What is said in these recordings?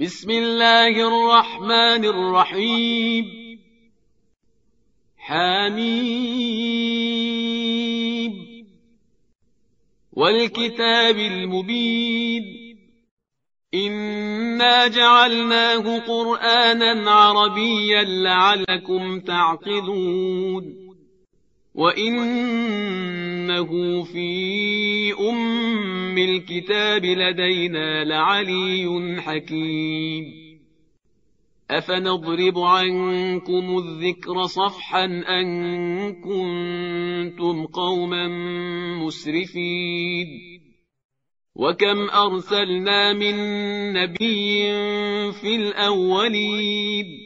بسم الله الرحمن الرحيم. حميم. والكتاب المبين. إنا جعلناه قرآنا عربيا لعلكم تعقلون. وإنه في أم الكتاب لدينا لعلي حكيم. أفنضرب عنكم الذكر صفحا أن كنتم قوما مسرفين. وكم أرسلنا من نبي في الأولين.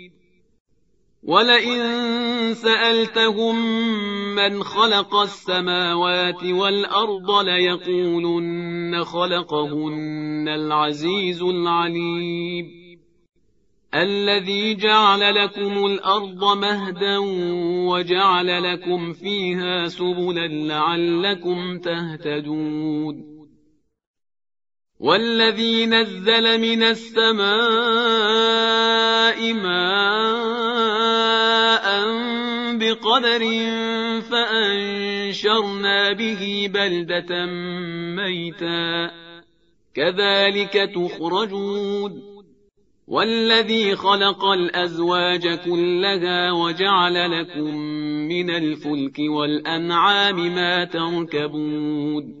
ولئن سألتهم من خلق السماوات والأرض ليقولن خلقهن العزيز العليم الذي جعل لكم الأرض مهدا وجعل لكم فيها سبلا لعلكم تهتدون والذي نزل من السماء ماء بقدر فأنشرنا به بلدة ميتا. كذلك تخرجون والذي خلق الأزواج كلها وجعل لكم من الفلك والأنعام ما تركبون.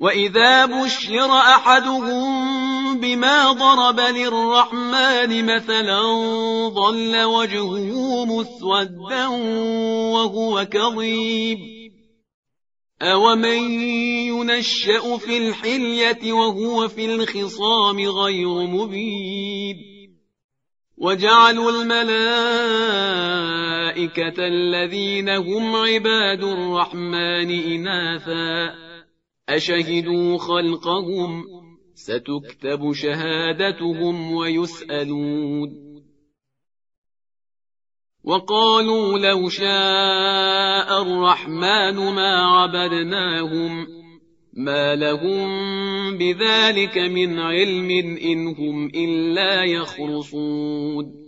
واذا بشر احدهم بما ضرب للرحمن مثلا ظل وجهه مسودا وهو كظيم اومن ينشا في الحليه وهو في الخصام غير مبين وجعلوا الملائكه الذين هم عباد الرحمن اناثا أشهدوا خلقهم؟ ستكتب شهادتهم ويسألون. وقالوا لو شاء الرحمن ما عبدناهم ما لهم بذلك من علم إن هم إلا يخرصون.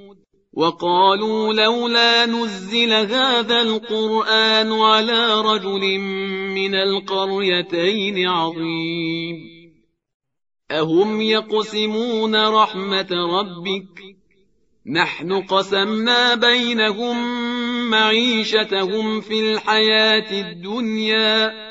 وقالوا لولا نزل هذا القرآن على رجل من القريتين عظيم. أهم يقسمون رحمة ربك؟ نحن قسمنا بينهم معيشتهم في الحياة الدنيا.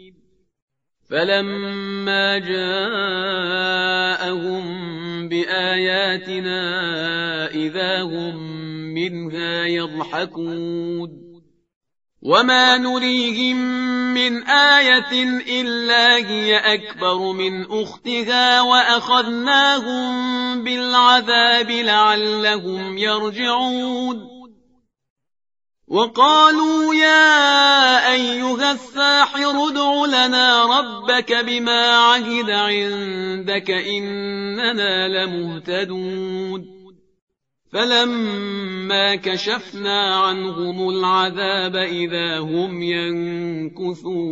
فلما جاءهم بآياتنا إذا هم منها يضحكون وما نريهم من آية إلا هي أكبر من أختها وأخذناهم بالعذاب لعلهم يرجعون وقالوا يا أيها الساحر لنا ربك بما عهد عندك إننا لمهتدون فلما كشفنا عنهم العذاب إذا هم ينكثون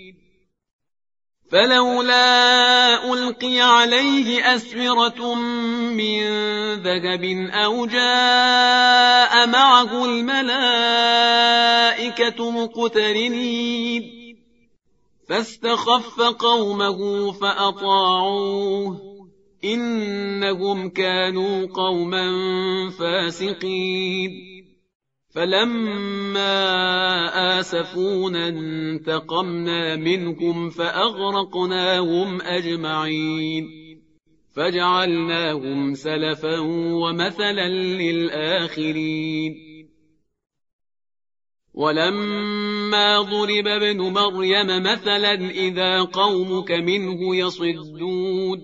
فلولا ألقي عليه أسورة من ذهب أو جاء معه الملائكة مقترنين. فاستخف قومه فأطاعوه. إنهم كانوا قوما فاسقين. فلما آسفونا انتقمنا منهم فأغرقناهم أجمعين. فجعلناهم سلفا ومثلا للآخرين. ولما ضرب ابن مريم مثلا إذا قومك منه يصدون.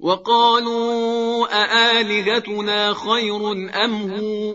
وقالوا أآلهتنا خير أم هو؟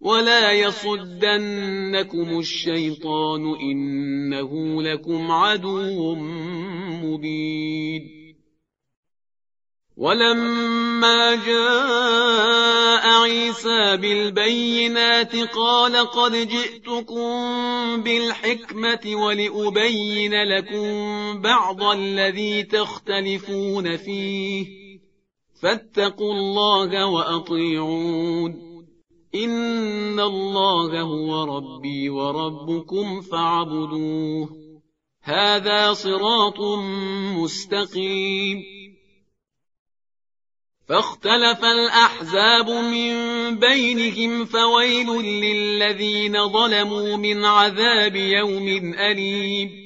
ولا يصدنكم الشيطان إنه لكم عدو مبين ولما جاء عيسى بالبينات قال قد جئتكم بالحكمة ولأبين لكم بعض الذي تختلفون فيه فاتقوا الله وأطيعون إن الله هو ربي وربكم فاعبدوه هذا صراط مستقيم. فاختلف الأحزاب من بينهم فويل للذين ظلموا من عذاب يوم أليم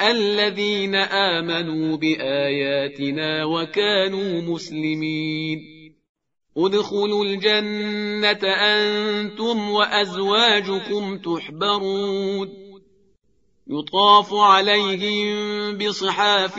الذين آمنوا بآياتنا وكانوا مسلمين. ادخلوا الجنة أنتم وأزواجكم تحبرون. يطاف عليهم بصحاف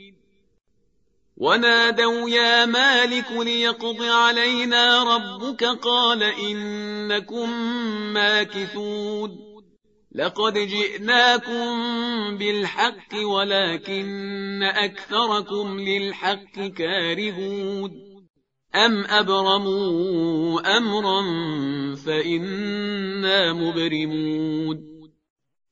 ونادوا يا مالك ليقض علينا ربك قال إنكم ماكثون. لقد جئناكم بالحق ولكن أكثركم للحق كارهون. أم أبرموا أمرا فإنا مبرمون.